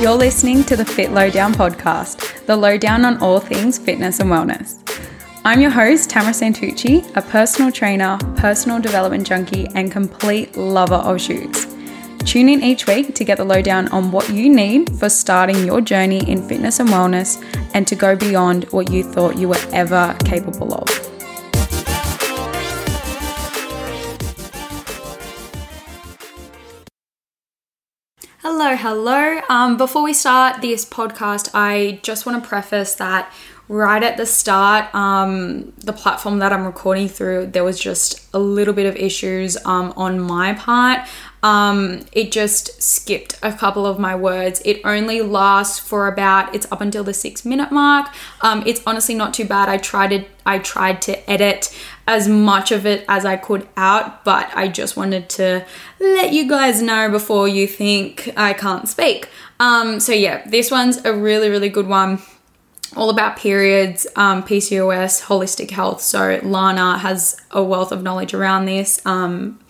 You're listening to the Fit Lowdown podcast, the lowdown on all things fitness and wellness. I'm your host, Tamara Santucci, a personal trainer, personal development junkie, and complete lover of shoes. Tune in each week to get the lowdown on what you need for starting your journey in fitness and wellness and to go beyond what you thought you were ever capable of. Hello, hello. Um, before we start this podcast, I just want to preface that right at the start, um, the platform that I'm recording through, there was just a little bit of issues um, on my part. Um, it just skipped a couple of my words. It only lasts for about it's up until the six minute mark. Um, it's honestly not too bad. I tried to I tried to edit as much of it as I could out, but I just wanted to let you guys know before you think I can't speak. Um, so yeah, this one's a really really good one all about periods, um, PCOS, holistic health. So Lana has a wealth of knowledge around this. Um,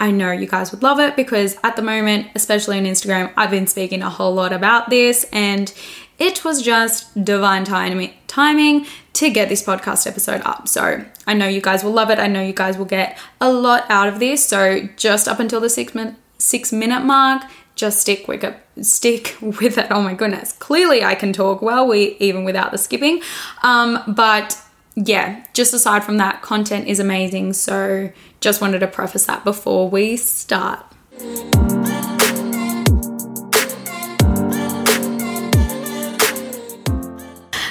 I know you guys would love it because at the moment, especially on Instagram, I've been speaking a whole lot about this and it was just divine timing timing to get this podcast episode up. So I know you guys will love it. I know you guys will get a lot out of this. So just up until the six minute six minute mark, just stick with it stick with it oh my goodness clearly i can talk well we even without the skipping um, but yeah just aside from that content is amazing so just wanted to preface that before we start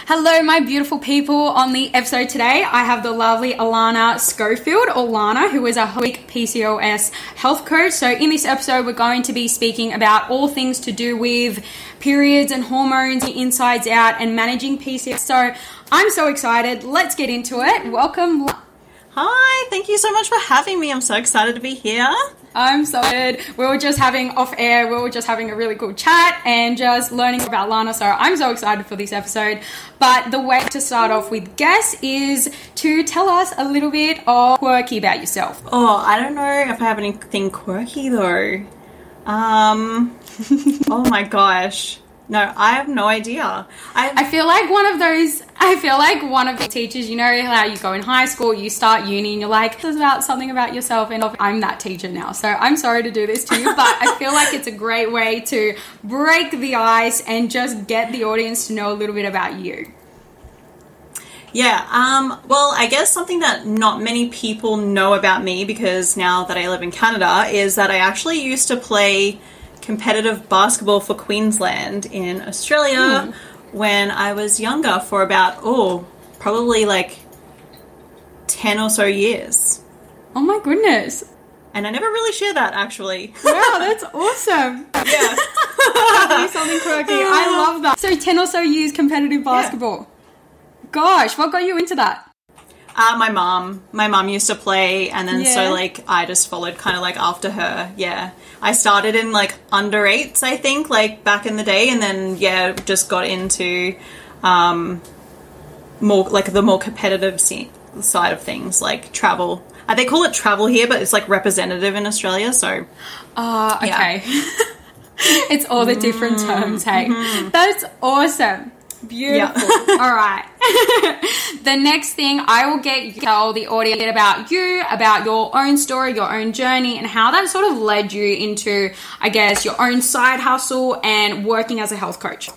Hello, my beautiful people. On the episode today, I have the lovely Alana Schofield, or Lana, who is a holistic PCOS health coach. So, in this episode, we're going to be speaking about all things to do with periods and hormones, the insides out, and managing PCOS. So, I'm so excited. Let's get into it. Welcome. Hi, thank you so much for having me. I'm so excited to be here. I'm so good. We were just having off air, we were just having a really cool chat and just learning about Lana. So I'm so excited for this episode. But the way to start off with guests is to tell us a little bit of quirky about yourself. Oh, I don't know if I have anything quirky though. Um, oh my gosh. No, I have no idea. I, I feel like one of those. I feel like one of the teachers. You know how you go in high school, you start uni, and you're like, "This is about something about yourself." And I'm that teacher now, so I'm sorry to do this to you, but I feel like it's a great way to break the ice and just get the audience to know a little bit about you. Yeah, um, well, I guess something that not many people know about me because now that I live in Canada is that I actually used to play competitive basketball for Queensland in Australia hmm. When I was younger for about, oh, probably like 10 or so years. Oh my goodness. And I never really share that actually. Wow, that's awesome. Yeah. something quirky. I love that. So 10 or so years competitive basketball. Yeah. Gosh, what got you into that? Uh, my mom. My mom used to play, and then yeah. so like I just followed kind of like after her. Yeah, I started in like under eights, I think, like back in the day, and then yeah, just got into um, more like the more competitive side of things, like travel. Uh, they call it travel here, but it's like representative in Australia. So, uh, okay. Yeah. it's all the different terms, hey? Mm-hmm. That's awesome. Beautiful. Yeah. All right. the next thing I will get you tell the audience about you, about your own story, your own journey, and how that sort of led you into, I guess, your own side hustle and working as a health coach.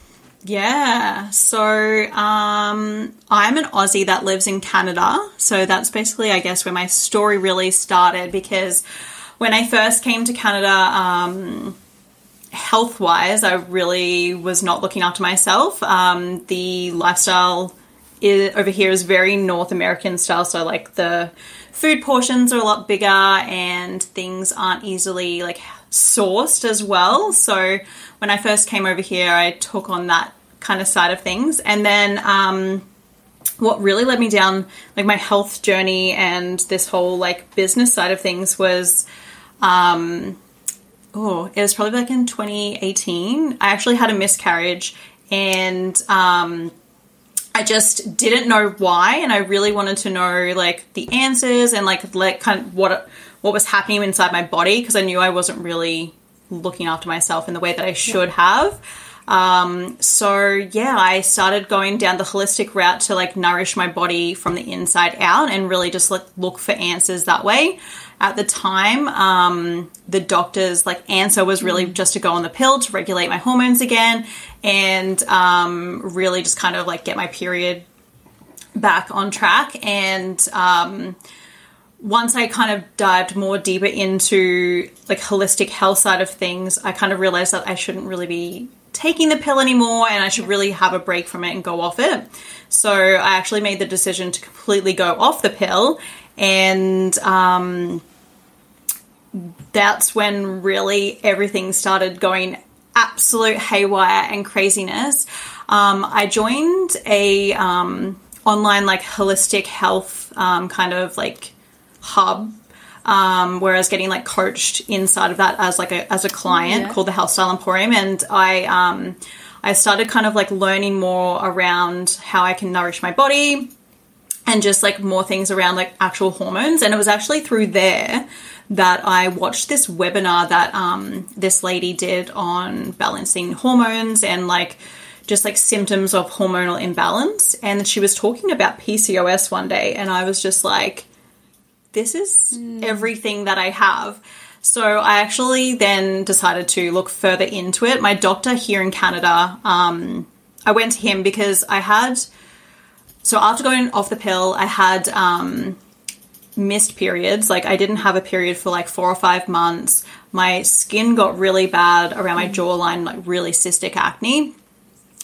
Yeah. So um, I'm an Aussie that lives in Canada. So that's basically, I guess, where my story really started because when I first came to Canada, um, health wise, I really was not looking after myself. Um, the lifestyle is, over here is very North American style, so like the food portions are a lot bigger and things aren't easily like sourced as well. So when I first came over here, I took on that kind of side of things, and then. Um, what really led me down like my health journey and this whole like business side of things was um, oh, it was probably like in 2018. I actually had a miscarriage and um, I just didn't know why, and I really wanted to know like the answers and like like kind of what what was happening inside my body because I knew I wasn't really looking after myself in the way that I should have. Um, so yeah, I started going down the holistic route to like nourish my body from the inside out and really just like look for answers that way. At the time, um, the doctor's like answer was really just to go on the pill to regulate my hormones again and um, really just kind of like get my period back on track. And um, once I kind of dived more deeper into like holistic health side of things, I kind of realized that I shouldn't really be taking the pill anymore and I should really have a break from it and go off it. So I actually made the decision to completely go off the pill and um, that's when really everything started going absolute haywire and craziness. Um, I joined a um, online like holistic health um, kind of like hub um, where I was getting like coached inside of that as like a as a client Yeah. called the Health Style Emporium, and I um, I started kind of like learning more around how I can nourish my body and just like more things around like actual hormones. And it was actually through there that I watched this webinar that um, this lady did on balancing hormones and like just like symptoms of hormonal imbalance. And she was talking about PCOS one day, and I was just like, this is everything that I have. So I actually then decided to look further into it. My doctor here in Canada, um, I went to him because I had. So after going off the pill, I had um, missed periods. Like I didn't have a period for like four or five months. My skin got really bad around my jawline, like really cystic acne.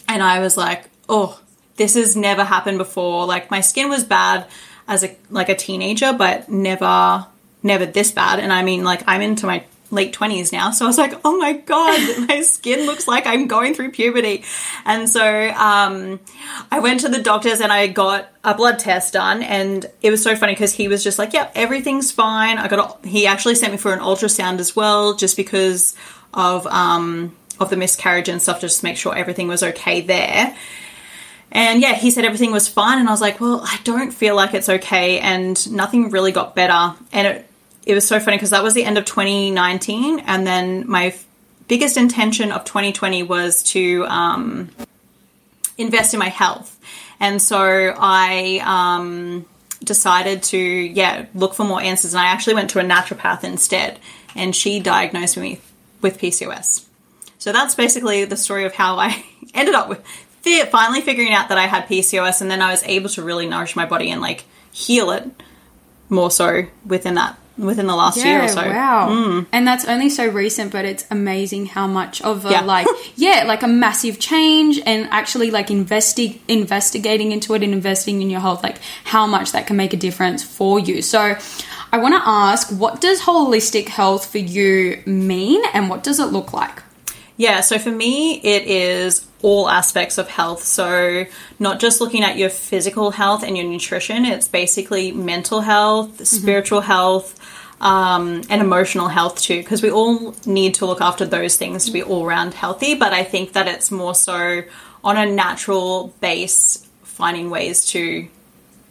And I was like, oh, this has never happened before. Like my skin was bad as a like a teenager, but never never this bad. And I mean like I'm into my late 20s now. So I was like, oh my God, my skin looks like I'm going through puberty. And so um, I went to the doctors and I got a blood test done. And it was so funny because he was just like, yeah, everything's fine. I got, a, he actually sent me for an ultrasound as well, just because of, um, of the miscarriage and stuff, just to make sure everything was okay there. And yeah, he said everything was fine. And I was like, well, I don't feel like it's okay. And nothing really got better. And it, it was so funny because that was the end of 2019. And then my f- biggest intention of 2020 was to um, invest in my health. And so I um, decided to, yeah, look for more answers. And I actually went to a naturopath instead. And she diagnosed me with PCOS. So that's basically the story of how I ended up with finally figuring out that I had PCOS, and then I was able to really nourish my body and like heal it more so within that within the last year or so. wow. Mm. And that's only so recent, but it's amazing how much of a Yeah. like yeah, like a massive change and actually like investi- investigating into it and investing in your health, like how much that can make a difference for you. So I want to ask, what does holistic health for you mean and what does it look like? Yeah, so for me, it is all aspects of health. So, not just looking at your physical health and your nutrition, it's basically mental health, spiritual health, um, and emotional health too, because we all need to look after those things to be all round healthy. But I think that it's more so on a natural base, finding ways to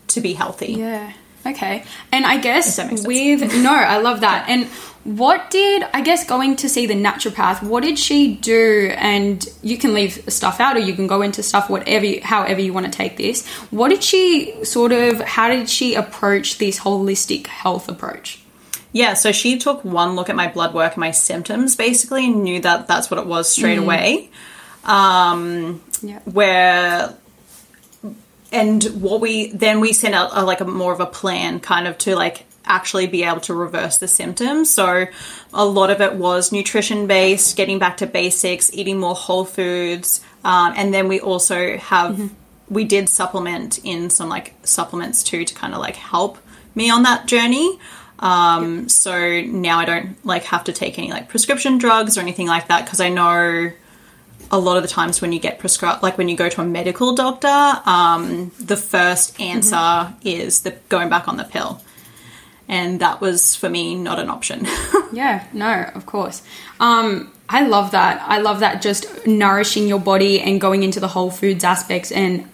to be healthy. Yeah. Okay. And I guess that makes sense. with no, I love that. And what did I guess going to see the naturopath? What did she do? And you can leave stuff out, or you can go into stuff whatever, however you want to take this. What did she sort of? How did she approach this holistic health approach? Yeah, so she took one look at my blood work and my symptoms basically and knew that that's what it was straight away. Um, Yeah. where and what we then we sent out a, like a more of a plan kind of to like actually be able to reverse the symptoms. So a lot of it was nutrition based getting back to basics eating more whole foods um, and then we also have we did supplement in some like supplements too to kind of like help me on that journey. Um, so now i don't like have to take any like prescription drugs or anything like that because i know a lot of the times when you get prescribed, like when you go to a medical doctor, um, the first answer is the going back on the pill, and that was for me not an option. Yeah, no, of course. Um, I love that. I love that just nourishing your body and going into the whole foods aspects and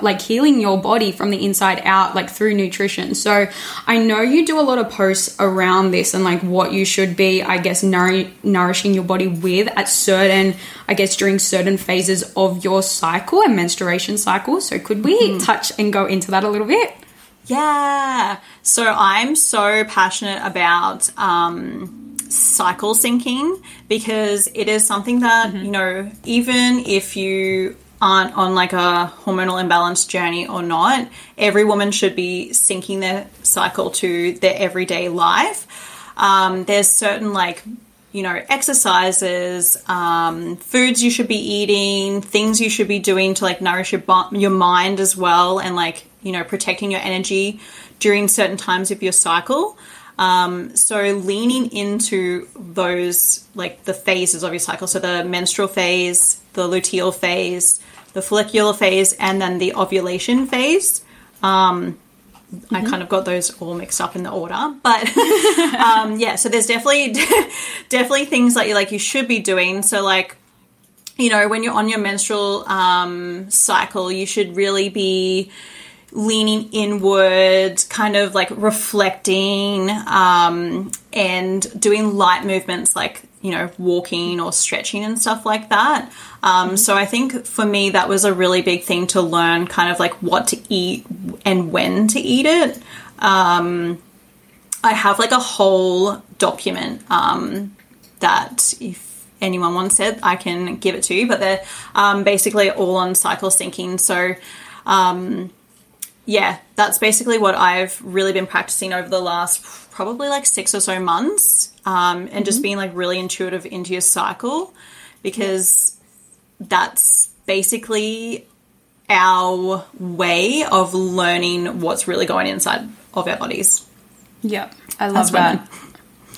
like healing your body from the inside out like through nutrition so i know you do a lot of posts around this and like what you should be i guess nour- nourishing your body with at certain i guess during certain phases of your cycle and menstruation cycle so could we touch and go into that a little bit Yeah. So I'm so passionate about um, cycle syncing because it is something that, you know, even if you aren't on like a hormonal imbalance journey or not, every woman should be syncing their cycle to their everyday life. Um, there's certain like you know exercises um, foods you should be eating things you should be doing to like nourish your, bo- your mind as well and like you know protecting your energy during certain times of your cycle um, so leaning into those like the phases of your cycle so the menstrual phase the luteal phase the follicular phase and then the ovulation phase um I kind of got those all mixed up in the order, but um, yeah. So there's definitely definitely things that you like you should be doing. So like you know when you're on your menstrual um, cycle, you should really be leaning inward, kind of like reflecting um, and doing light movements like you know walking or stretching and stuff like that. Um, So I think for me that was a really big thing to learn, kind of like what to eat and when to eat it. Um, I have like a whole document um, that if anyone wants it, I can give it to you. But they're um, basically all on cycle syncing. So um, yeah, that's basically what I've really been practicing over the last probably like six or so months, um, and just being like really intuitive into your cycle because that's basically our way of learning what's really going inside of our bodies. Yeah, I love that.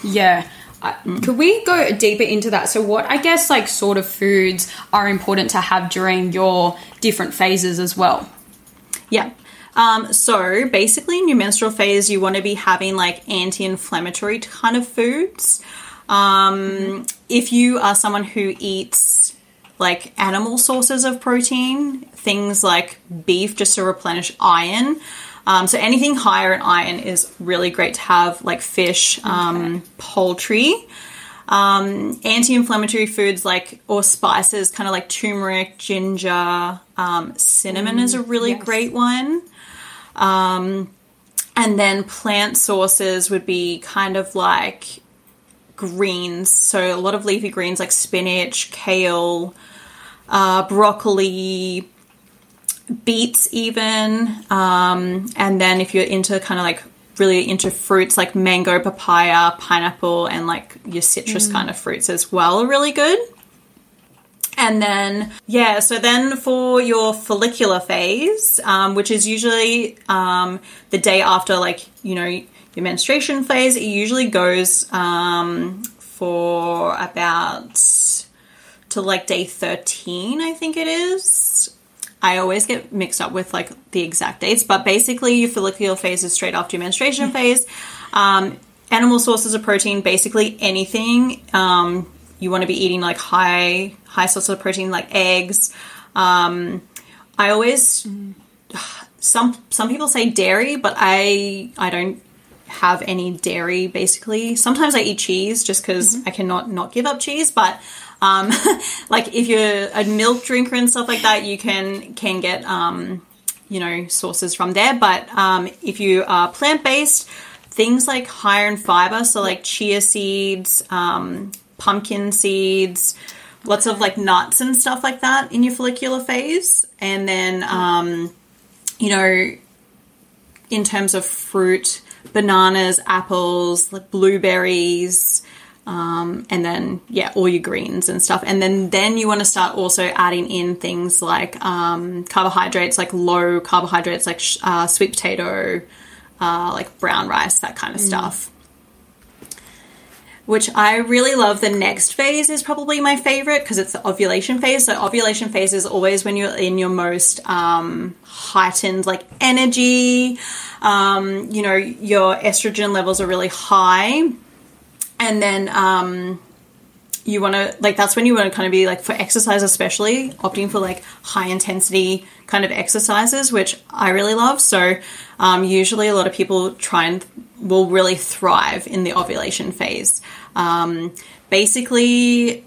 Yeah. Uh, Could we go deeper into that? So, what I guess like sort of foods are important to have during your different phases as well? Yeah. Um, so basically, in your menstrual phase, you want to be having like anti-inflammatory kind of foods. Um, if you are someone who eats like animal sources of protein, things like beef, just to replenish iron. Um, so anything higher in iron is really great to have, like fish, um, poultry. Um, anti-inflammatory foods like or spices, kind of like turmeric, ginger, um, cinnamon is a really yes. great one. Um, and then plant sources would be kind of like greens. So a lot of leafy greens like spinach, kale, uh, broccoli, beets, even. Um, and then if you're into kind of like really into fruits like mango, papaya, pineapple, and like your citrus kind of fruits as well, are really good. And then, yeah, so then for your follicular phase, um, which is usually um, the day after, like, you know, your menstruation phase, it usually goes um, for about to like day 13, I think it is. I always get mixed up with like the exact dates, but basically, your follicular phase is straight after your menstruation phase. Um, animal sources of protein, basically anything. You want to be eating like high high sources of protein, like eggs. Um, I always some some people say dairy, but I I don't have any dairy basically. Sometimes I eat cheese just because I cannot not give up cheese, but um, like if you're a milk drinker and stuff like that, you can can get um, you know sources from there. But um, if you are plant based, things like higher in fiber, so like chia seeds, um, pumpkin seeds, lots of like nuts and stuff like that in your follicular phase, and then um, you know in terms of fruit, bananas, apples, like blueberries, um, and then yeah, all your greens and stuff. And then then you want to start also adding in things like um, carbohydrates, like low carbohydrates, like sh- uh, sweet potato, uh, like brown rice, that kind of stuff. Which I really love. The next phase is probably my favorite because it's the ovulation phase. So ovulation phase is always when you're in your most um, heightened like energy. Um, you know, your estrogen levels are really high, and then um, you want to like that's when you want to kind of be like for exercise especially opting for like high intensity kind of exercises which i really love so um, usually a lot of people try and will really thrive in the ovulation phase um, basically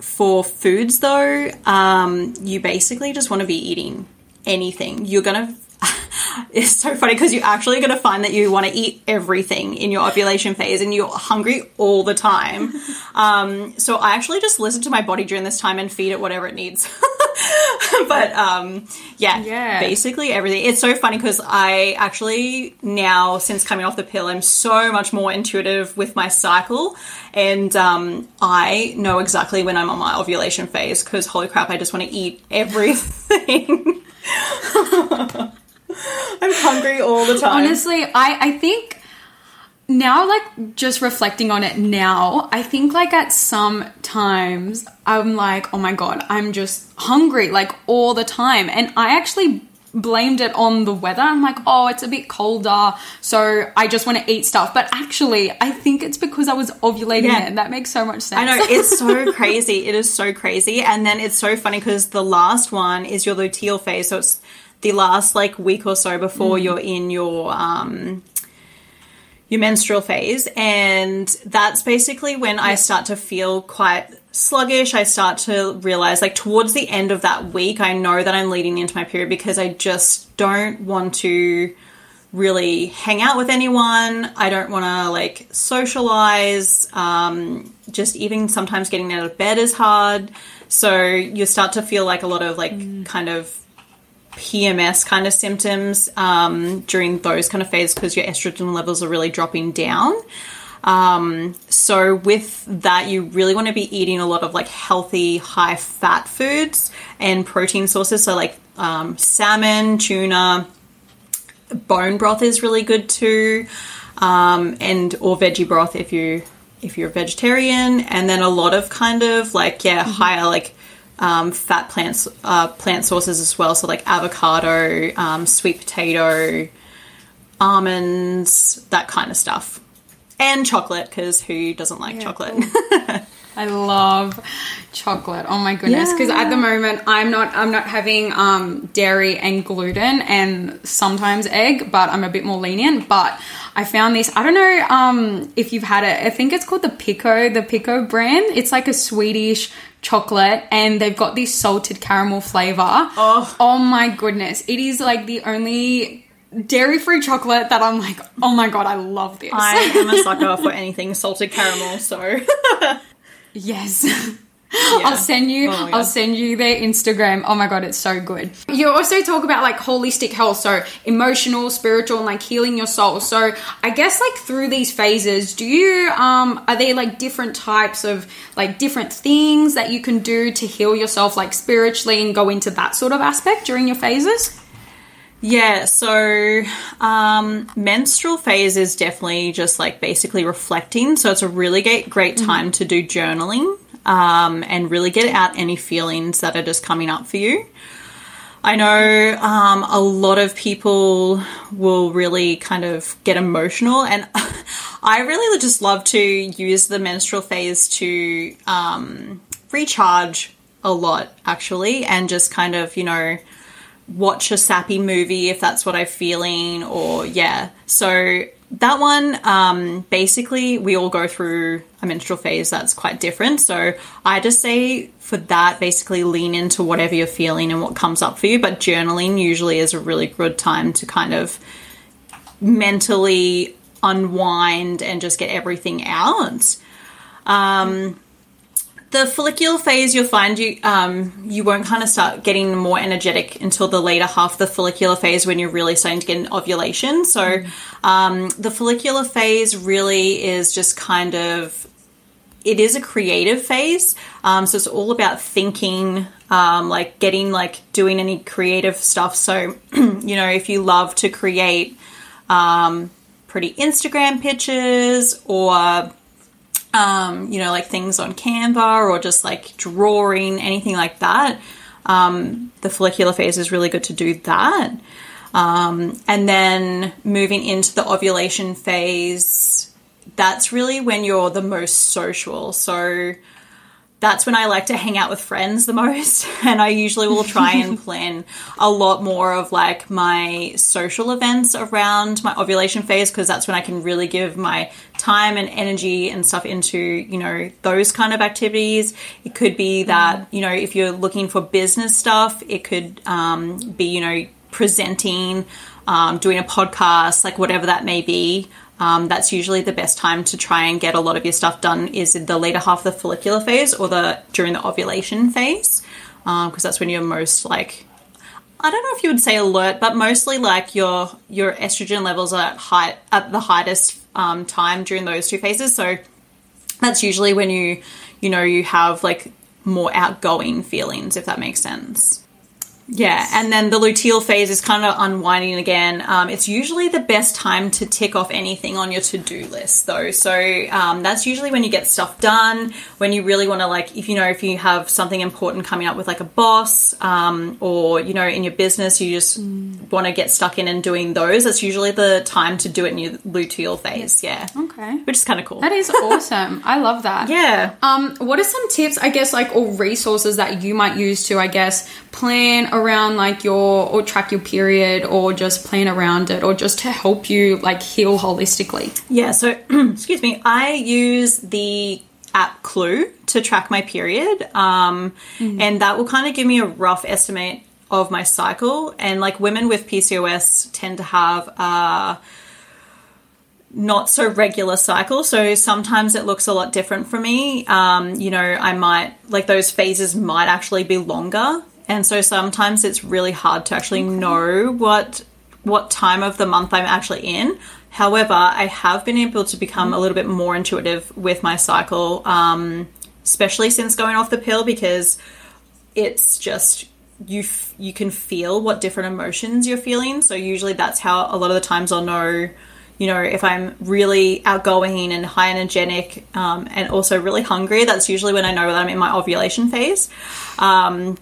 for foods though um, you basically just want to be eating anything you're gonna it's so funny because you're actually going to find that you want to eat everything in your ovulation phase and you're hungry all the time. Um, so I actually just listen to my body during this time and feed it whatever it needs. but um, yeah, Yeah. basically everything. It's so funny because I actually now, since coming off the pill, I'm so much more intuitive with my cycle. And um, I know exactly when I'm on my ovulation phase because holy crap, I just want to eat everything. I'm hungry all the time. Honestly, I I think now like just reflecting on it now, I think like at some times I'm like, "Oh my god, I'm just hungry like all the time." And I actually blamed it on the weather. I'm like, "Oh, it's a bit colder, so I just want to eat stuff." But actually, I think it's because I was ovulating Yeah. then. That makes so much sense. I know it's so crazy. It is so crazy, and then it's so funny because the last one is your luteal phase, so it's the last like week or so before you're in your um your menstrual phase, and that's basically when I start to feel quite sluggish. I start to realize, like towards the end of that week, I know that I'm leading into my period because I just don't want to really hang out with anyone. I don't want to like socialize. Um, just even sometimes getting out of bed is hard. So you start to feel like a lot of like kind of PMS kind of symptoms um, during those kind of phases because your estrogen levels are really dropping down. Um, so with that, you really want to be eating a lot of like healthy, high fat foods and protein sources. So like um, salmon, tuna, bone broth is really good too, um, and or veggie broth if you if you're a vegetarian, and then a lot of kind of like yeah higher like um, fat plants uh, plant sources as well. So like avocado, um, sweet potato, almonds, that kind of stuff, and chocolate because who doesn't like chocolate? I love chocolate. Oh my goodness! Because at the moment, I'm not I'm not having um, dairy and gluten, and sometimes egg, but I'm a bit more lenient. But I found this. I don't know um, if you've had it. I think it's called the Pico, the Pico brand. It's like a Swedish chocolate, and they've got this salted caramel flavor. Oh. oh my goodness! It is like the only dairy free chocolate that I'm like, oh my god, I love this. I am a sucker for anything salted caramel, so Yes. I'll send you Oh I'll send you their Instagram. Oh my god, it's so good. You also talk about like holistic health, so emotional, spiritual, and like healing your soul. So I guess like through these phases, do you um are there like different types of like different things that you can do to heal yourself like spiritually and go into that sort of aspect during your phases? Yeah, so um, menstrual phase is definitely just like basically reflecting. So it's a really great, great time to do journaling um, and really get out any feelings that are just coming up for you. I know um, a lot of people will really kind of get emotional, and I really just love to use the menstrual phase to um, recharge a lot, actually, and just kind of, you know, watch a sappy movie if that's what I'm feeling, or yeah. So that one, um, basically, we all go through a menstrual phase that's quite different. So I just say for that, basically lean into whatever you're feeling and what comes up for you. But journaling usually is a really good time to kind of mentally unwind and just get everything out. Um, the follicular phase, you'll find you um, you won't kind of start getting more energetic until the later half of the follicular phase when you're really starting to get an ovulation. So um, the follicular phase really is just kind of it is a creative phase. Um, so it's all about thinking, um, like getting like doing any creative stuff. So you know, if you love to create um, pretty Instagram pictures or um, you know, like things on Canva or just like drawing, anything like that. Um, the follicular phase is really good to do that. Um, and then moving into the ovulation phase, that's really when you're the most social. So, that's when I like to hang out with friends the most. And I usually will try and plan a lot more of like my social events around my ovulation phase because that's when I can really give my time and energy and stuff into, you know, those kind of activities. It could be that, you know, if you're looking for business stuff, it could um, be, you know, presenting, um, doing a podcast, like whatever that may be. Um, that's usually the best time to try and get a lot of your stuff done is in the later half of the follicular phase or the during the ovulation phase because um, that's when you're most like I don't know if you would say alert, but mostly like your your estrogen levels are at high at the highest um, time during those two phases. So that's usually when you you know you have like more outgoing feelings, if that makes sense. Yeah, and then the luteal phase is kind of unwinding again. Um, it's usually the best time to tick off anything on your to do list, though. So um, that's usually when you get stuff done, when you really want to, like, if you know, if you have something important coming up with like a boss, um, or you know, in your business, you just mm. want to get stuck in and doing those. That's usually the time to do it in your luteal phase. Yeah. Okay. Which is kind of cool. That is awesome. I love that. Yeah. Um, what are some tips, I guess, like, or resources that you might use to, I guess, plan around like your or track your period or just plan around it or just to help you like heal holistically? Yeah, so excuse me, I use the app Clue to track my period, um, mm-hmm. and that will kind of give me a rough estimate of my cycle. And like women with PCOS tend to have a not so regular cycle, so sometimes it looks a lot different for me. Um, you know, I might like those phases might actually be longer and so sometimes it's really hard to actually okay. know what what time of the month I'm actually in. However, I have been able to become a little bit more intuitive with my cycle, um, especially since going off the pill, because it's just you f- you can feel what different emotions you're feeling. So usually that's how a lot of the times I'll know, you know, if I'm really outgoing and high energetic, um, and also really hungry. That's usually when I know that I'm in my ovulation phase. Um,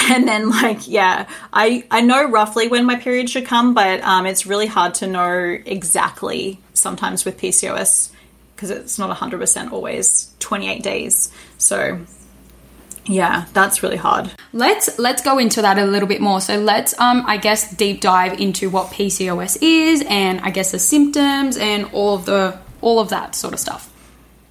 and then like yeah i i know roughly when my period should come but um, it's really hard to know exactly sometimes with pcos because it's not 100% always 28 days. So yeah that's really hard. Let's let's go into that a little bit more. So let's um i guess deep dive into what pcos is and i guess the symptoms and all of the all of that sort of stuff.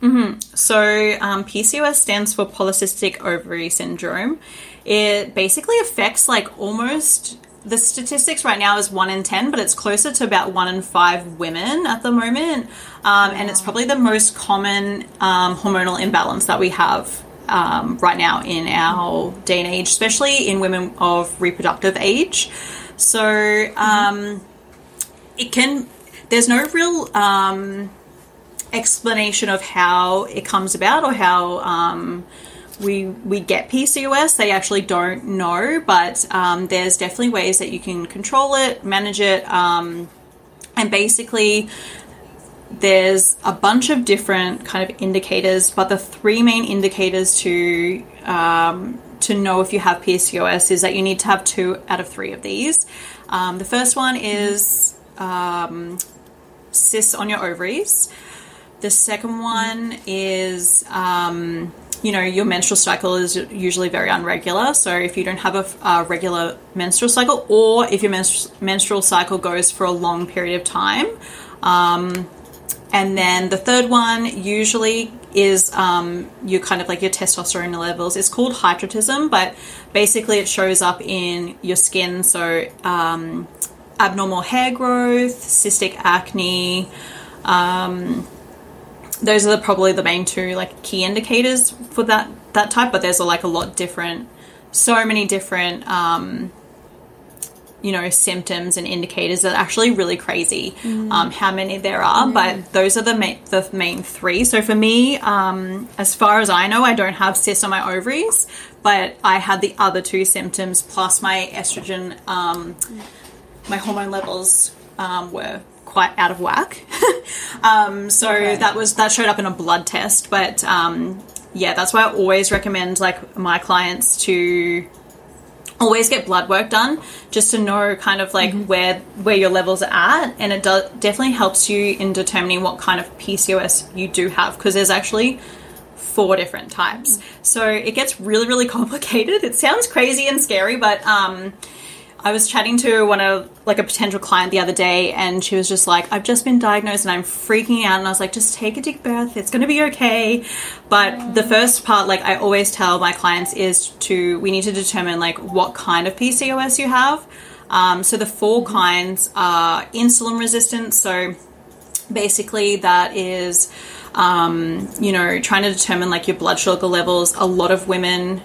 Mm-hmm. so um, pcos stands for polycystic ovary syndrome it basically affects like almost the statistics right now is one in 10, but it's closer to about one in five women at the moment. Um, and it's probably the most common um, hormonal imbalance that we have um, right now in our day and age, especially in women of reproductive age. So um, it can, there's no real um, explanation of how it comes about or how um, we we get PCOS. They actually don't know, but um, there's definitely ways that you can control it, manage it, um, and basically there's a bunch of different kind of indicators. But the three main indicators to um, to know if you have PCOS is that you need to have two out of three of these. Um, the first one is um, cysts on your ovaries. The second one is um, you know, your menstrual cycle is usually very unregular. So if you don't have a, a regular menstrual cycle, or if your menstru- menstrual cycle goes for a long period of time, um, and then the third one usually is um, your kind of like your testosterone levels. It's called hirsutism, but basically it shows up in your skin. So um, abnormal hair growth, cystic acne. Um, those are the, probably the main two like key indicators for that that type. But there's like a lot different, so many different, um, you know, symptoms and indicators that are actually really crazy. Mm. Um, how many there are, but those are the main the main three. So for me, um, as far as I know, I don't have cysts on my ovaries, but I had the other two symptoms plus my estrogen, um, my hormone levels um, were quite out of whack. um, so okay. that was that showed up in a blood test, but um, yeah, that's why I always recommend like my clients to always get blood work done just to know kind of like mm-hmm. where where your levels are at and it does definitely helps you in determining what kind of PCOS you do have because there's actually four different types. So it gets really, really complicated. It sounds crazy and scary, but um, I was chatting to one of like a potential client the other day, and she was just like, "I've just been diagnosed and I'm freaking out." And I was like, "Just take a deep breath. It's going to be okay." But the first part, like I always tell my clients, is to we need to determine like what kind of PCOS you have. Um, so the 4 kinds are insulin resistant. So basically, that is um, you know, trying to determine like your blood sugar levels. A lot of women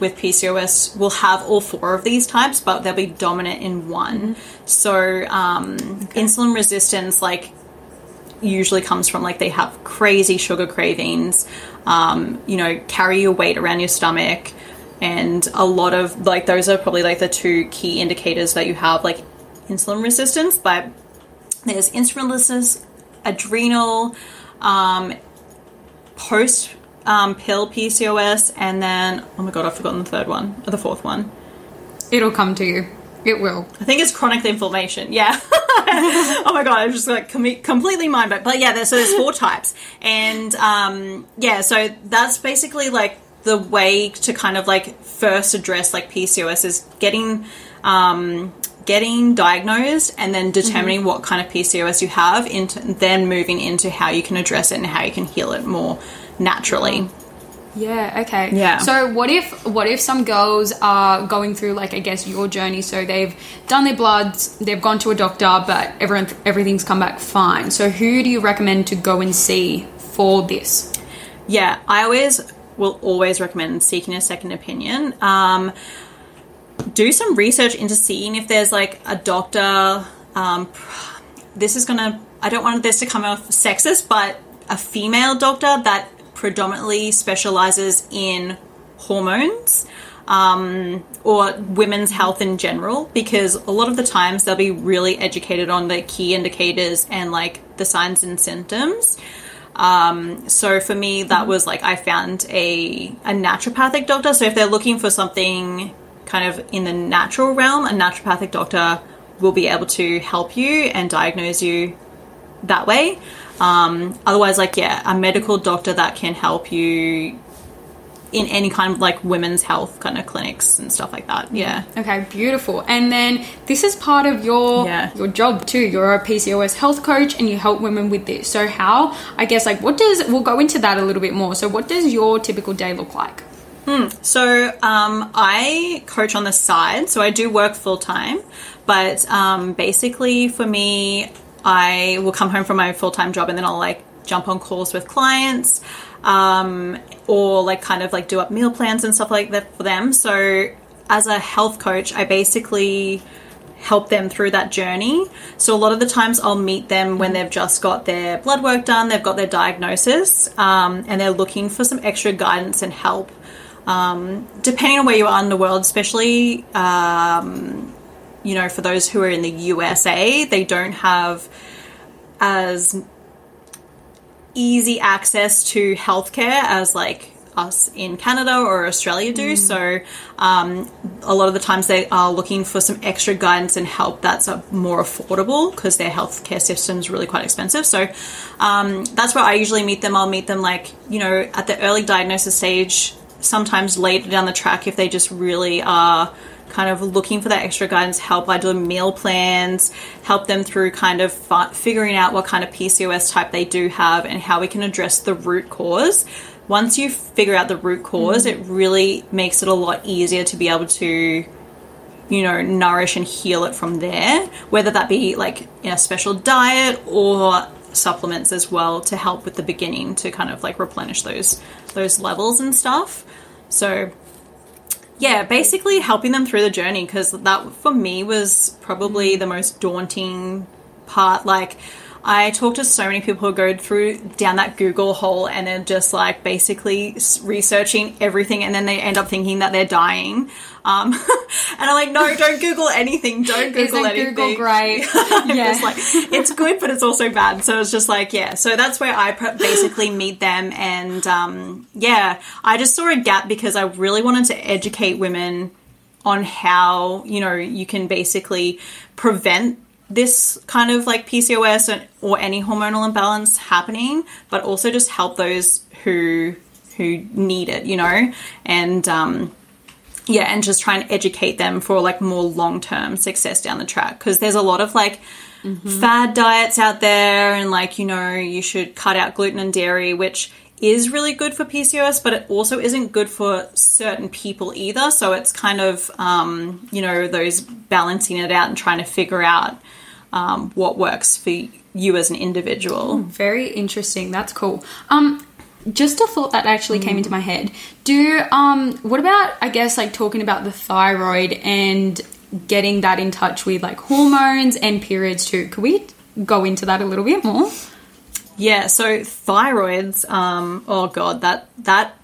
with PCOS will have all four of these types, but they'll be dominant in one. So, um, insulin resistance, like, usually comes from like they have crazy sugar cravings, um, you know, carry your weight around your stomach, and a lot of like those are probably like the two key indicators that you have like insulin resistance. But there's insulin resistance, adrenal, um, post um, pill PCOS, and then oh my god, I've forgotten the third one, or the fourth one. It'll come to you. It will. I think it's chronic inflammation. Yeah. oh my god, I'm just like com- completely mind blown. But yeah, there's, so there's four types, and um, yeah, so that's basically like the way to kind of like first address like PCOS is getting um, getting diagnosed and then determining what kind of PCOS you have, into then moving into how you can address it and how you can heal it more naturally. Yeah, okay. Yeah. So what if what if some girls are going through like I guess your journey so they've done their bloods, they've gone to a doctor but everyone everything's come back fine. So who do you recommend to go and see for this? Yeah, I always will always recommend seeking a second opinion. Um, do some research into seeing if there's like a doctor. Um, this is gonna. I don't want this to come off sexist, but a female doctor that predominantly specializes in hormones. Um, or women's health in general, because a lot of the times they'll be really educated on the key indicators and like the signs and symptoms. Um, so for me, that was like I found a a naturopathic doctor. So if they're looking for something kind of in the natural realm, a naturopathic doctor will be able to help you and diagnose you that way. Um, otherwise, like yeah, a medical doctor that can help you in any kind of like women's health kind of clinics and stuff like that. Yeah. Okay, beautiful. And then this is part of your Yeah. your job too. You're a PCOS health coach and you help women with this. So how I guess like what does we'll go into that a little bit more. So what does your typical day look like? So um, I coach on the side, so I do work full time. But um, basically, for me, I will come home from my full time job and then I'll like jump on calls with clients, um, or like kind of like do up meal plans and stuff like that for them. So as a health coach, I basically help them through that journey. So a lot of the times I'll meet them when they've just got their blood work done, they've got their diagnosis, um, and they're looking for some extra guidance and help. Um, depending on where you are in the world, especially um, you know for those who are in the USA, they don't have as easy access to healthcare as like us in Canada or Australia do. So um, a lot of the times they are looking for some extra guidance and help that's uh, more affordable because their healthcare system is really quite expensive. So um, that's where I usually meet them. I'll meet them like you know at the early diagnosis stage. Sometimes later down the track, if they just really are kind of looking for that extra guidance, help. I do meal plans, help them through kind of fi- figuring out what kind of PCOS type they do have and how we can address the root cause. Once you figure out the root cause, mm-hmm. it really makes it a lot easier to be able to you know, nourish and heal it from there, whether that be like in a special diet or supplements as well to help with the beginning to kind of like replenish those those levels and stuff. So yeah, basically helping them through the journey because that for me was probably mm. the most daunting part. Like, I talk to so many people who go through down that Google hole and they're just like basically researching everything, and then they end up thinking that they're dying. Um, and I'm like, no, don't Google anything. Don't Google Isn't anything. Google great? Yeah. just like, it's good, but it's also bad. So it's just like, yeah. So that's where I basically meet them. And um, yeah, I just saw a gap because I really wanted to educate women on how, you know, you can basically prevent this kind of like PCOS and, or any hormonal imbalance happening, but also just help those who who need it, you know, and um, yeah, and just try and educate them for like more long term success down the track because there's a lot of like fad diets out there, and like you know you should cut out gluten and dairy, which is really good for PCOS, but it also isn't good for certain people either. So it's kind of um, you know those balancing it out and trying to figure out um, what works for you as an individual. Very interesting. That's cool. Um, just a thought that actually came into my head. Do um, what about I guess like talking about the thyroid and getting that in touch with like hormones and periods too? Could we go into that a little bit more? Yeah, so thyroids, um, oh god, that that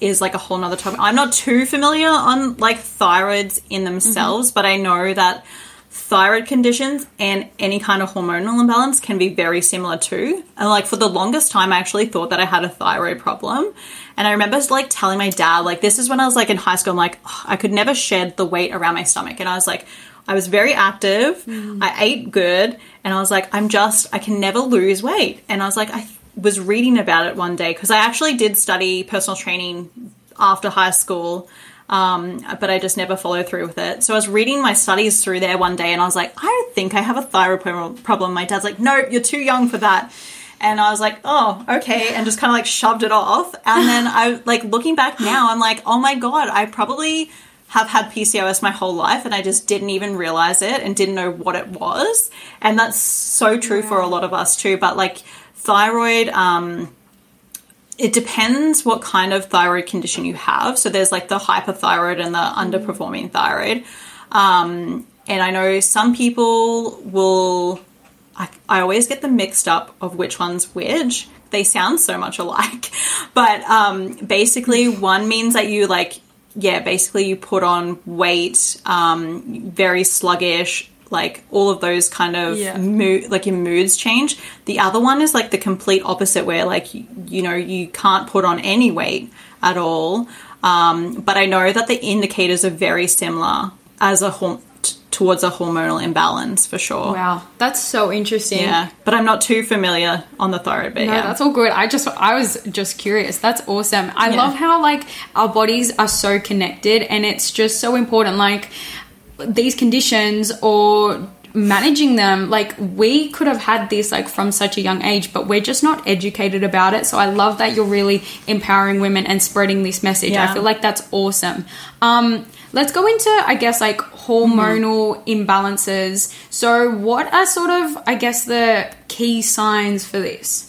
is like a whole nother topic. I'm not too familiar on like thyroids in themselves, but I know that thyroid conditions and any kind of hormonal imbalance can be very similar too. And like for the longest time, I actually thought that I had a thyroid problem. And I remember like telling my dad, like this is when I was like in high school, I'm like, "Ugh, I could never shed the weight around my stomach. And I was like, I was very active. Mm. I ate good. And I was like, I'm just, I can never lose weight. And I was like, I was reading about it one day because I actually did study personal training after high school. Um, but I just never followed through with it. So I was reading my studies through there one day and I was like, I think I have a thyroid problem. My dad's like, no, you're too young for that. And I was like, oh, okay. And just kind of like shoved it off. And then I, like, looking back now, I'm like, oh my God, I probably have had PCOS my whole life and I just didn't even realize it and didn't know what it was. And that's so true for a lot of us too. But like, thyroid, um, it depends what kind of thyroid condition you have. So there's like the hyperthyroid and the underperforming thyroid. Um, and I know some people will, I, I always get them mixed up of which one's which. They sound so much alike. But um, basically, one means that you like, yeah, basically you put on weight, um, very sluggish, like all of those kind of Yeah. mood, like your moods change. The other one is like the complete opposite, where like you, you know you can't put on any weight at all. Um, but I know that the indicators are very similar as a horm- t- towards a hormonal imbalance for sure. Wow, that's so interesting. Yeah, but I'm not too familiar on the thyroid bit. No, yeah, that's all good. I just I was just curious. That's awesome. I Yeah. love how like our bodies are so connected and it's just so important like these conditions or managing them like we could have had this like from such a young age but we're just not educated about it. So i love that you're really empowering women and spreading this message. I feel like that's awesome. Um let's go into i guess like hormonal imbalances. So what are sort of i guess the key signs for this?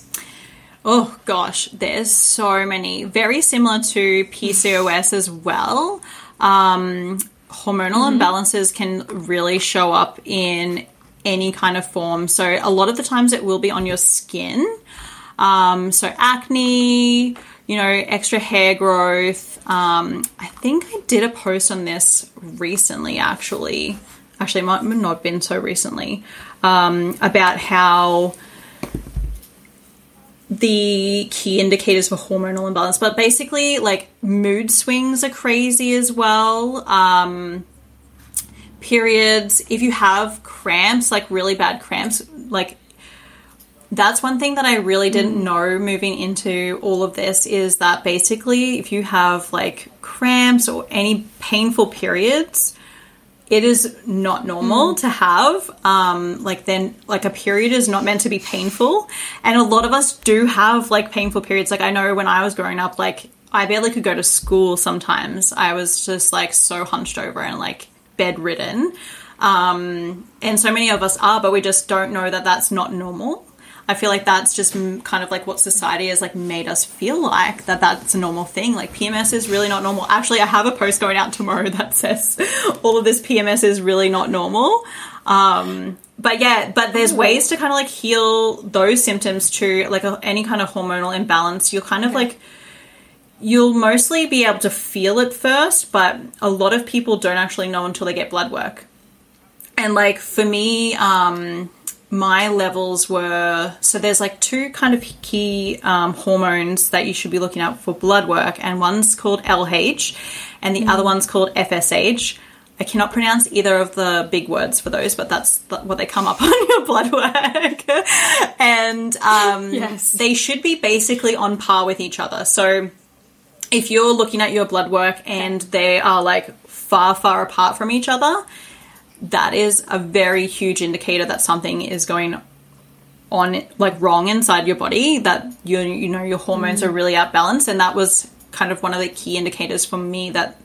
Oh gosh, there's so many. Very similar to PCOS as well. Um, hormonal imbalances can really show up in any kind of form. So a lot of the times it will be on your skin. Um, so acne, you know, extra hair growth. Um, I think I did a post on this recently, actually. Actually, it might not have been so recently. Um, about how the key indicators for hormonal imbalance, but basically, like mood swings are crazy as well. Um, periods, if you have cramps, like really bad cramps, like that's one thing that I really didn't know moving into all of this is that basically, if you have like cramps or any painful periods, it is not normal to have. Um, like then, like a period is not meant to be painful, and a lot of us do have like painful periods. Like I know when I was growing up, like I barely could go to school. Sometimes I was just like so hunched over and like bedridden, um, and so many of us are, but we just don't know that that's not normal. I feel like that's just kind of like what society has like made us feel like that that's a normal thing. Like PMS is really not normal. Actually, I have a post going out tomorrow that says all of this PMS is really not normal. Um, but yeah, but there's ways to kind of like heal those symptoms too, like a, any kind of hormonal imbalance. You're kind of like you'll mostly be able to feel it first, but a lot of people don't actually know until they get blood work. And like for me, um, my levels were so there's like two kind of key um, hormones that you should be looking out for blood work, and one's called LH, and the other one's called FSH. I cannot pronounce either of the big words for those, but that's th- what they come up on your blood work. and um, Yes. they should be basically on par with each other. So if you're looking at your blood work and they are like far, far apart from each other, that is a very huge indicator that something is going on like wrong inside your body that you you know your hormones are mm. really out balanced and that was kind of one of the key indicators for me that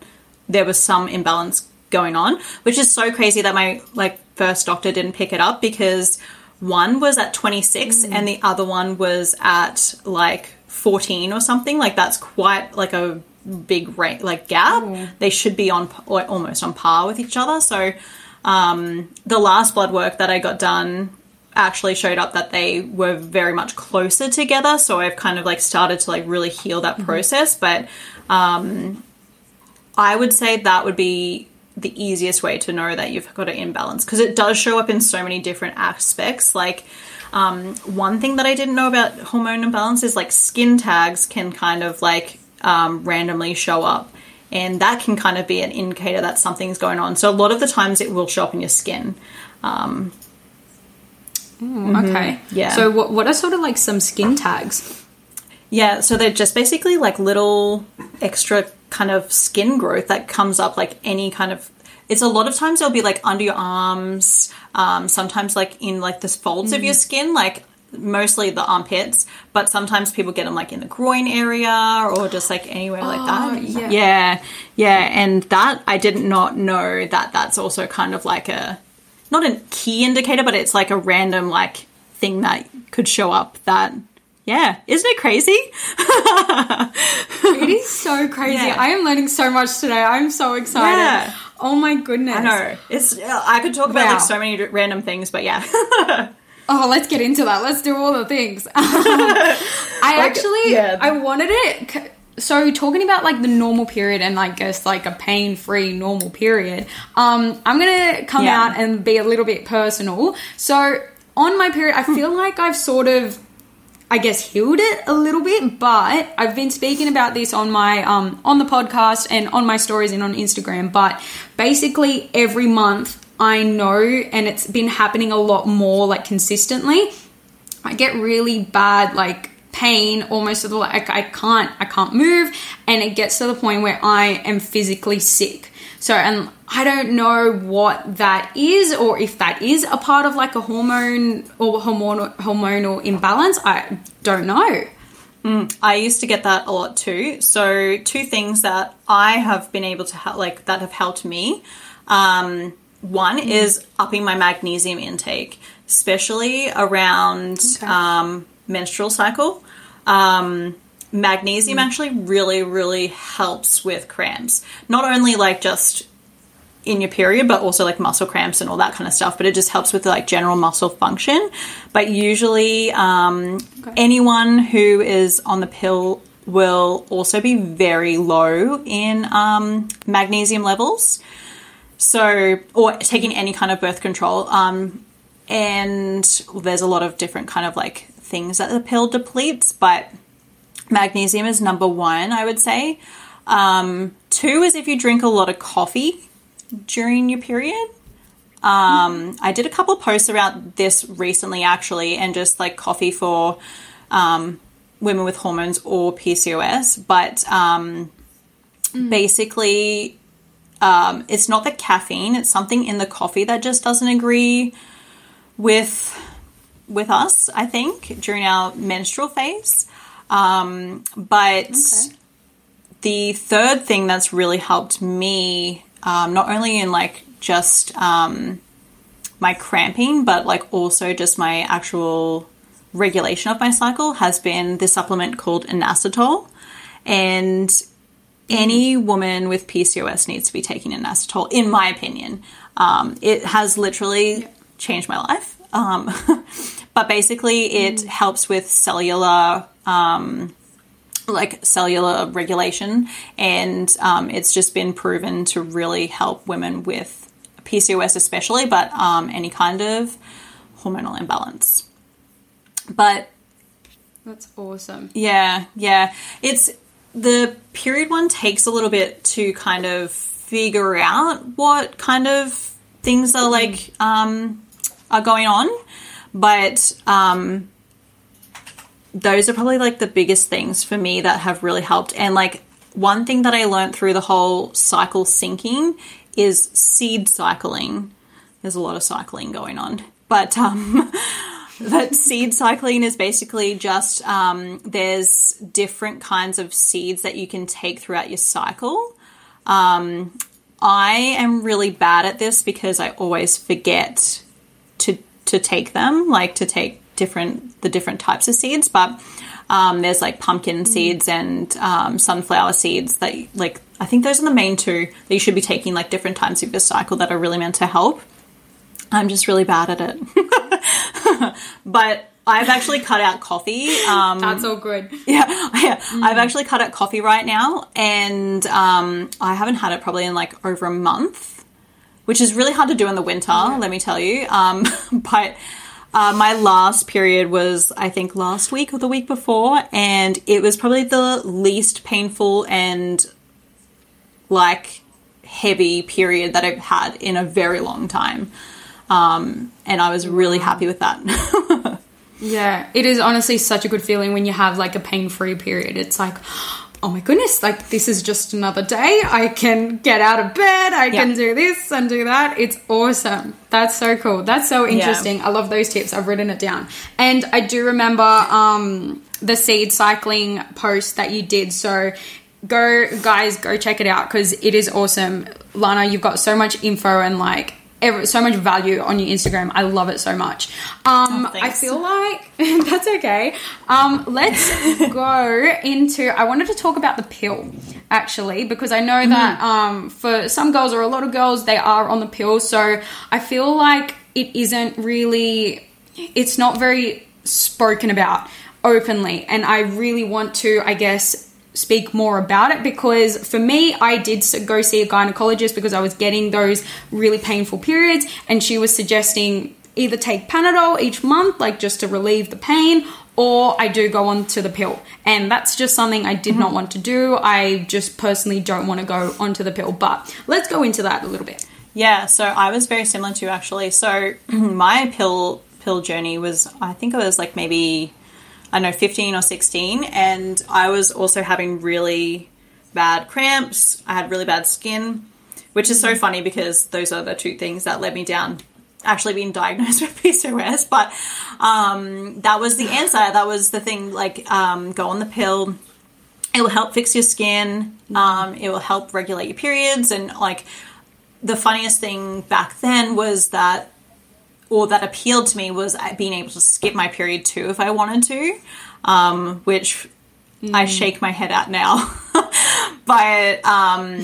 there was some imbalance going on which is so crazy that my like first doctor didn't pick it up because one was at 26 mm. and the other one was at like 14 or something. Like that's quite like a big rate like gap. Mm. They should be on almost on par with each other. So um, the last blood work that I got done actually showed up that they were very much closer together. So I've kind of like started to like really heal that process. But um, I would say that would be the easiest way to know that you've got an imbalance because it does show up in so many different aspects. Like, um, one thing that I didn't know about hormone imbalance is like skin tags can kind of like um, randomly show up. And that can kind of be an indicator that something's going on. So a lot of the times it will show up in your skin. Um, Okay. Yeah. So what what are sort of like some skin tags? Yeah, so they're just basically like little extra kind of skin growth that comes up like any kind of. It's a lot of times they'll be like under your arms, um, sometimes like in like the folds of your skin, like mostly the armpits, but sometimes people get them like in the groin area or just like anywhere like oh, that. yeah. yeah, yeah, and that I did not know that that's also kind of like a not a key indicator, but it's like a random like thing that could show up that. Yeah, isn't it crazy? It is so crazy. Yeah. I am learning so much today. I'm so excited. Yeah. Oh my goodness. I know. It's I could talk about Wow. like so many random things, but yeah. Oh, let's get into that. Let's do all the things. I actually, yeah. I wanted it. So talking about like the normal period and like guess like a pain-free normal period, um, I'm gonna come Yeah. out and be a little bit personal. So on my period, I feel like I've sort of I guess healed it a little bit, but I've been speaking about this on my um on the podcast and on my stories and on Instagram, but basically every month I know and it's been happening a lot more like consistently. I get really bad like pain almost to the like I can't I can't move and it gets to the point where I am physically sick. So and I don't know what that is or if that is a part of like a hormone or hormonal hormonal imbalance. I don't know. I used to get that a lot too. So two things that I have been able to help, like that have helped me. Um, one is upping my magnesium intake, especially around Okay. um, menstrual cycle. Um, magnesium actually really, really helps with cramps. Not only like just in your period, but also like muscle cramps and all that kind of stuff. But it just helps with like general muscle function. But usually, um, anyone who is on the pill will also be very low in um, magnesium levels. So, or taking any kind of birth control. Um, and there's a lot of different kind of like things that the pill depletes, but magnesium is number one, I would say. Um, two is if you drink a lot of coffee during your period. Um, I did a couple of posts about this recently, actually, and just like coffee for um, women with hormones or PCOS. But um, basically, um, it's not the caffeine; it's something in the coffee that just doesn't agree with with us. I think during our menstrual phase. Um, but the third thing that's really helped me, um, not only in like just um, my cramping, but like also just my actual regulation of my cycle, has been this supplement called inositol. And any woman with PCOS needs to be taking inositol, in my opinion. Um, it has literally changed my life. Um, but basically, it helps with cellular um, like cellular regulation, and um, it's just been proven to really help women with PCOS, especially, but um, any kind of hormonal imbalance. But That's awesome. yeah, yeah, it's the period one takes a little bit to kind of figure out what kind of things are like um, are going on, but um, those are probably like the biggest things for me that have really helped. And like one thing that I learned through the whole cycle syncing is seed cycling. There's a lot of cycling going on, but um, that seed cycling is basically just um, there's different kinds of seeds that you can take throughout your cycle. Um, I am really bad at this because I always forget to to take them, like to take different the different types of seeds. But um, there's like pumpkin seeds and um, sunflower seeds that like I think those are the main two that you should be taking like different times of your cycle that are really meant to help. I'm just really bad at it. but I've actually cut out coffee. Um, That's all good. yeah, yeah. I've actually cut out coffee right now, and um, I haven't had it probably in like over a month, which is really hard to do in the winter. Let me tell you. Um, but uh, my last period was, I think, last week or the week before, and it was probably the least painful and like heavy period that I've had in a very long time. Um, and I was really happy with that. Yeah, it is honestly such a good feeling when you have like a pain free period. It's like, oh my goodness, like this is just another day. I can get out of bed, I can do this and do that. It's awesome. That's so cool. That's so interesting. I love those tips. I've written it down. And I do remember um, the seed cycling post that you did. So go, guys, go check it out because it is awesome. Lana, you've got so much info and like. Ever, so much value on your Instagram. I love it so much. Um, Oh, I feel like that's okay. Um, let's go into. I wanted to talk about the pill actually because I know that um, for some girls or a lot of girls they are on the pill. So I feel like it isn't really. It's not very spoken about openly, and I really want to. I guess speak more about it because for me I did go see a gynecologist because I was getting those really painful periods and she was suggesting either take Panadol each month like just to relieve the pain or I do go on to the pill. And that's just something I did not mm-hmm. want to do. I just personally don't want to go onto the pill. But let's go into that a little bit. Yeah, so I was very similar to you actually. So my pill pill journey was I think it was like maybe I know 15 or 16 and I was also having really bad cramps. I had really bad skin, which is so funny because those are the two things that led me down. Actually being diagnosed with PCOS, but um, that was the answer. That was the thing like um, go on the pill. It will help fix your skin. Um, it will help regulate your periods. And like the funniest thing back then was that or that appealed to me was being able to skip my period too if i wanted to um, which i shake my head at now. But um,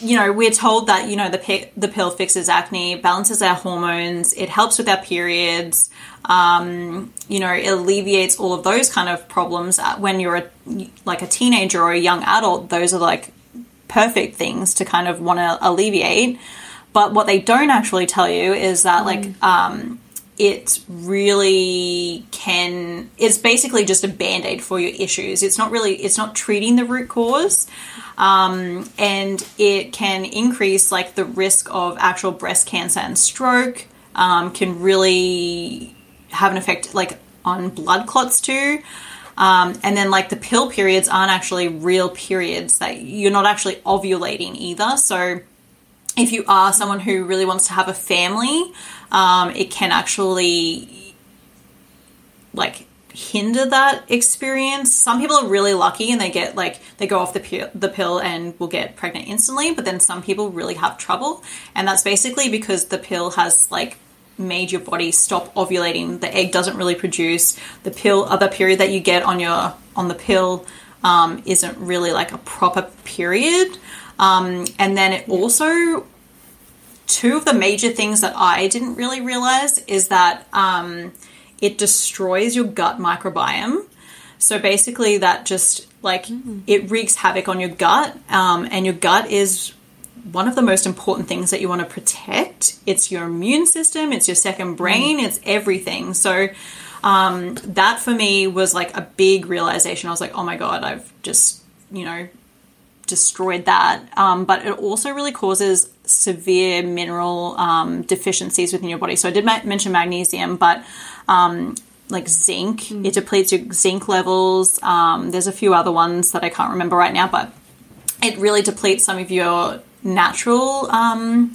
you know we're told that you know the the pill fixes acne balances our hormones it helps with our periods um, you know it alleviates all of those kind of problems. Uh, when you're a, like a teenager or a young adult those are like perfect things to kind of want to alleviate but what they don't actually tell you is that like um, it really can it's basically just a band-aid for your issues. It's not really it's not treating the root cause. Um, and it can increase like the risk of actual breast cancer and stroke um, can really have an effect like on blood clots too. Um, and then like the pill periods aren't actually real periods that you're not actually ovulating either. So if you are someone who really wants to have a family, um, it can actually like hinder that experience. Some people are really lucky and they get like they go off the the pill and will get pregnant instantly, but then some people really have trouble, and that's basically because the pill has like made your body stop ovulating. The egg doesn't really produce the pill. Other period that you get on your on the pill um, isn't really like a proper period. Um, and then it also, two of the major things that I didn't really realize is that um, it destroys your gut microbiome. So basically, that just like it wreaks havoc on your gut, um, and your gut is one of the most important things that you want to protect. It's your immune system, it's your second brain, it's everything. So um, that for me was like a big realization. I was like, oh my god, I've just you know destroyed that. Um, but it also really causes severe mineral um, deficiencies within your body. So I did ma- mention magnesium, but um, like zinc, it depletes your zinc levels. Um, there's a few other ones that I can't remember right now, but it really depletes some of your natural um,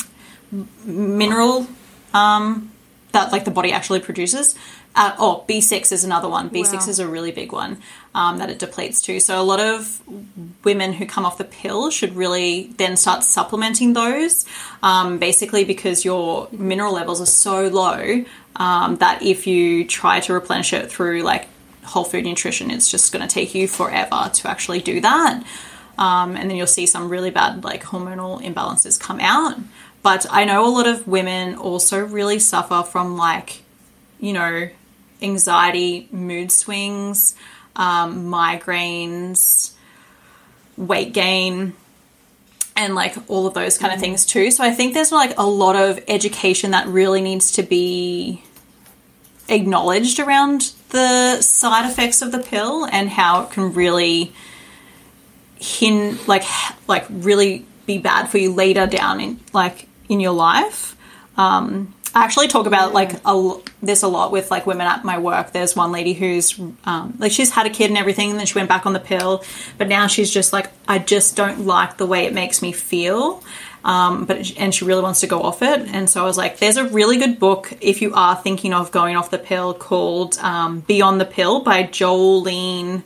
mineral um, that like the body actually produces. Uh, oh, B6 is another one. B6 Wow. is a really big one um, that it depletes too. So a lot of women who come off the pill should really then start supplementing those, um, basically because your mineral levels are so low um, that if you try to replenish it through like whole food nutrition, it's just going to take you forever to actually do that. Um, and then you'll see some really bad like hormonal imbalances come out. But I know a lot of women also really suffer from like, you know, anxiety, mood swings, um, migraines, weight gain, and like all of those kind of things too. So I think there's like a lot of education that really needs to be acknowledged around the side effects of the pill and how it can really hin like like really be bad for you later down in like in your life. Um, I actually talk about like a, this a lot with like women at my work. There's one lady who's um, like she's had a kid and everything, and then she went back on the pill, but now she's just like I just don't like the way it makes me feel. Um, but and she really wants to go off it, and so I was like, "There's a really good book if you are thinking of going off the pill called um, Beyond the Pill by Jolene."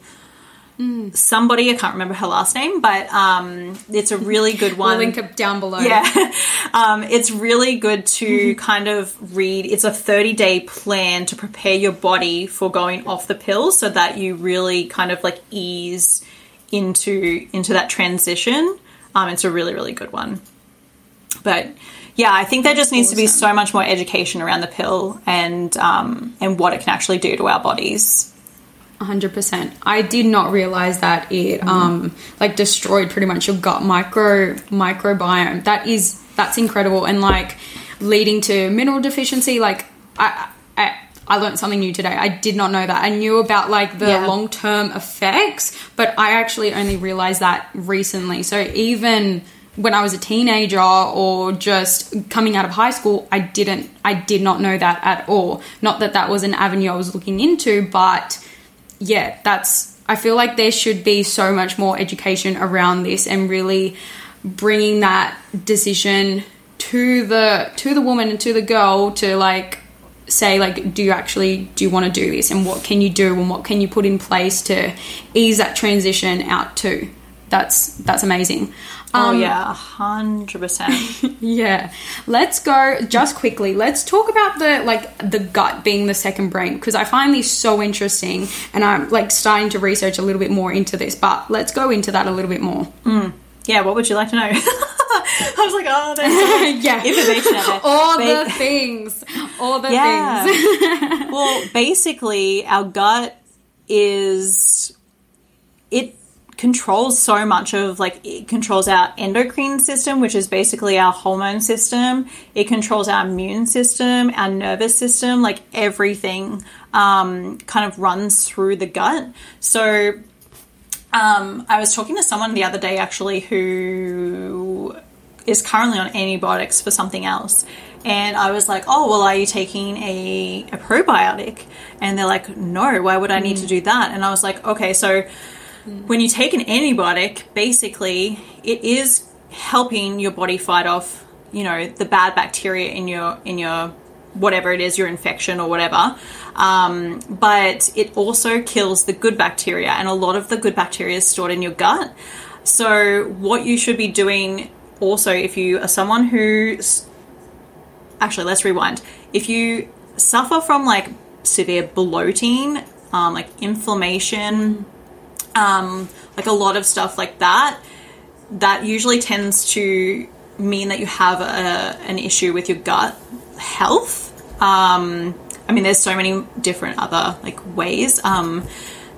Somebody I can't remember her last name, but um, it's a really good one. We'll link it down below. Yeah. um, it's really good to kind of read. It's a 30 day plan to prepare your body for going off the pill so that you really kind of like ease into into that transition. Um, it's a really, really good one. But yeah, I think there just needs to be so much more education around the pill and um, and what it can actually do to our bodies. 100%. I did not realize that it um like destroyed pretty much your gut micro microbiome. That is that's incredible and like leading to mineral deficiency like I I I learned something new today. I did not know that. I knew about like the Yeah. long-term effects, but I actually only realized that recently. So even when I was a teenager or just coming out of high school, I didn't I did not know that at all. Not that that was an avenue I was looking into, but yeah, that's. I feel like there should be so much more education around this and really bringing that decision to the to the woman and to the girl to like say like do you actually do you want to do this and what can you do and what can you put in place to ease that transition out to that's that's amazing Oh Um, yeah, a hundred percent. yeah. Let's go just quickly. Let's talk about the like the gut being the second brain because I find these so interesting and I'm like starting to research a little bit more into this, but let's go into that a little bit more. Yeah, what would you like to know? I was like, oh, there's so Yeah. information out there. All the things. All the Yeah. things. well, basically, our gut is it controls so much of like it controls our endocrine system, which is basically our hormone system. It controls our immune system, our nervous system, like everything um, kind of runs through the gut. So um, I was talking to someone the other day actually who is currently on antibiotics for something else. And I was like, oh, well, are you taking a, a probiotic? And they're like, no, why would I need to do that? And I was like, okay, so when you take an antibiotic, basically, it is helping your body fight off, you know, the bad bacteria in your in your whatever it is, your infection or whatever. Um, but it also kills the good bacteria, and a lot of the good bacteria is stored in your gut. So, what you should be doing also, if you are someone who's actually, let's rewind. If you suffer from like severe bloating, um, like inflammation, um, like a lot of stuff like that, that usually tends to mean that you have a, an issue with your gut health. Um, I mean, there's so many different other like ways um,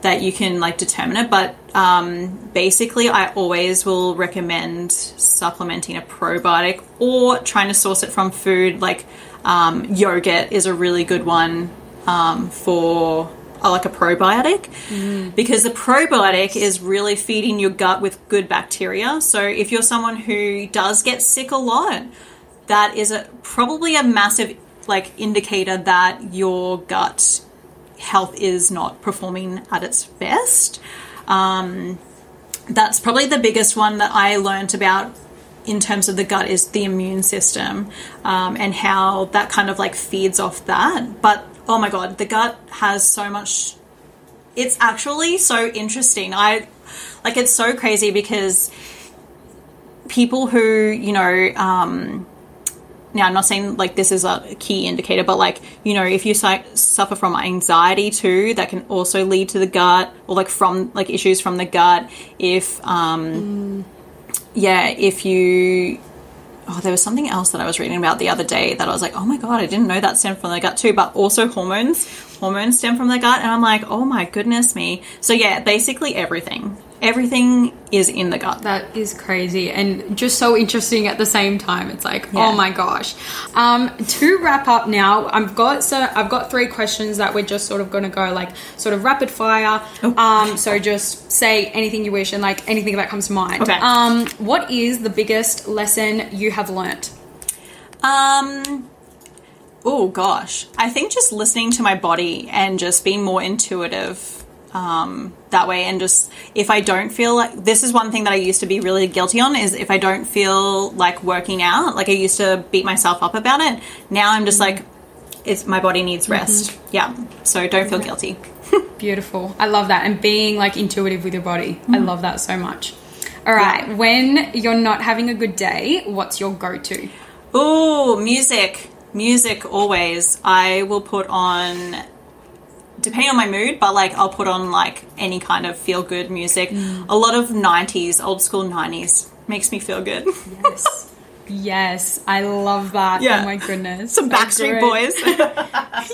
that you can like determine it, but um, basically, I always will recommend supplementing a probiotic or trying to source it from food. Like um, yogurt is a really good one um, for like a probiotic because the probiotic is really feeding your gut with good bacteria. So if you're someone who does get sick a lot, that is a probably a massive like indicator that your gut health is not performing at its best. Um, that's probably the biggest one that I learned about in terms of the gut is the immune system um, and how that kind of like feeds off that. But oh my god, the gut has so much. It's actually so interesting. I like it's so crazy because people who you know. Um, now, I'm not saying like this is a key indicator, but like, you know, if you su- suffer from anxiety too, that can also lead to the gut or like from like issues from the gut. If, um, mm. yeah, if you, oh, there was something else that I was reading about the other day that I was like, oh my God, I didn't know that stemmed from the gut too, but also hormones. Hormones stem from the gut. And I'm like, oh my goodness me. So, yeah, basically everything everything is in the gut. That is crazy and just so interesting at the same time. It's like, yeah. oh my gosh. Um, to wrap up now, I've got so I've got three questions that we're just sort of going to go like sort of rapid fire. Oh. Um, so just say anything you wish and like anything that comes to mind. Okay. Um, what is the biggest lesson you have learnt? Um. Oh gosh, I think just listening to my body and just being more intuitive um, that way and just if i don't feel like this is one thing that i used to be really guilty on is if i don't feel like working out like i used to beat myself up about it now i'm just mm-hmm. like it's my body needs rest. Mm-hmm. yeah so don't feel guilty. Beautiful. I love that. And being like intuitive with your body. Mm-hmm. i love that so much. All right. Yeah. when you're not having a good day what's your go-to? Oh music. Music always. I will put on depending on my mood, but like I'll put on like any kind of feel good music. Mm. A lot of 90s, old school 90s makes me feel good. Yes. yes, I love that. Yeah. Oh my goodness. Some so Backstreet Boys.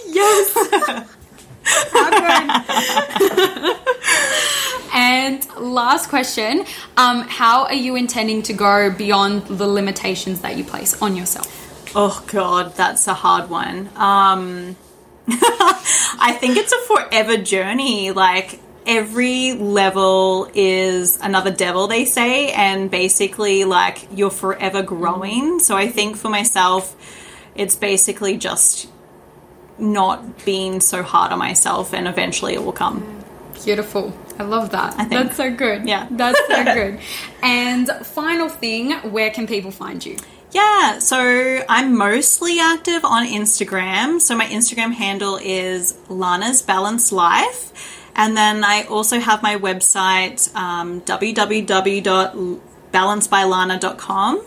yes. and last question um, How are you intending to go beyond the limitations that you place on yourself? Oh, God, that's a hard one. Um, I think it's a forever journey. Like every level is another devil, they say, and basically, like you're forever growing. Mm. So I think for myself, it's basically just not being so hard on myself, and eventually it will come. Beautiful. I love that. I think. That's so good. Yeah. That's so good. And final thing, where can people find you? Yeah, so I'm mostly active on Instagram. So my Instagram handle is Lana's Balanced Life. And then I also have my website, um, www.balancedbylana.com.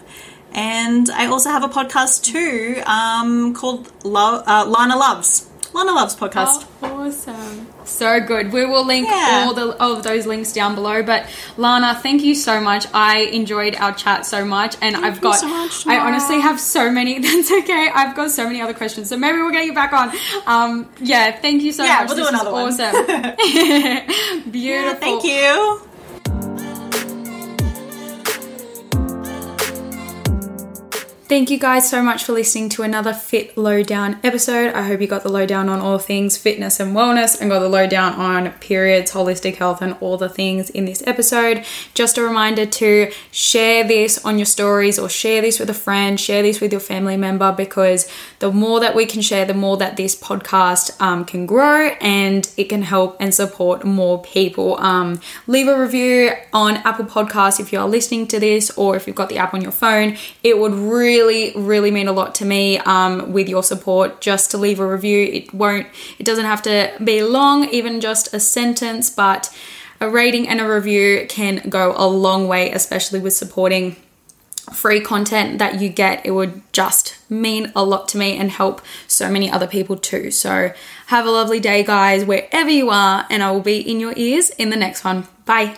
And I also have a podcast too um, called Lo- uh, Lana Loves. Lana Loves podcast. Oh, awesome. So good. We will link yeah. all the of those links down below. But Lana, thank you so much. I enjoyed our chat so much, and thank I've got. So much, I honestly have so many. That's okay. I've got so many other questions, so maybe we'll get you back on. Um, yeah, thank you so yeah, much. We'll this do another one. Awesome. Beautiful. Yeah, thank you. Thank you guys so much for listening to another Fit Lowdown episode. I hope you got the lowdown on all things fitness and wellness and got the lowdown on periods, holistic health, and all the things in this episode. Just a reminder to share this on your stories or share this with a friend, share this with your family member because the more that we can share, the more that this podcast um, can grow and it can help and support more people. Um, leave a review on Apple Podcasts if you are listening to this or if you've got the app on your phone. It would really really, really mean a lot to me um, with your support just to leave a review. It won't, it doesn't have to be long, even just a sentence, but a rating and a review can go a long way, especially with supporting free content that you get. It would just mean a lot to me and help so many other people too. So, have a lovely day, guys, wherever you are, and I will be in your ears in the next one. Bye.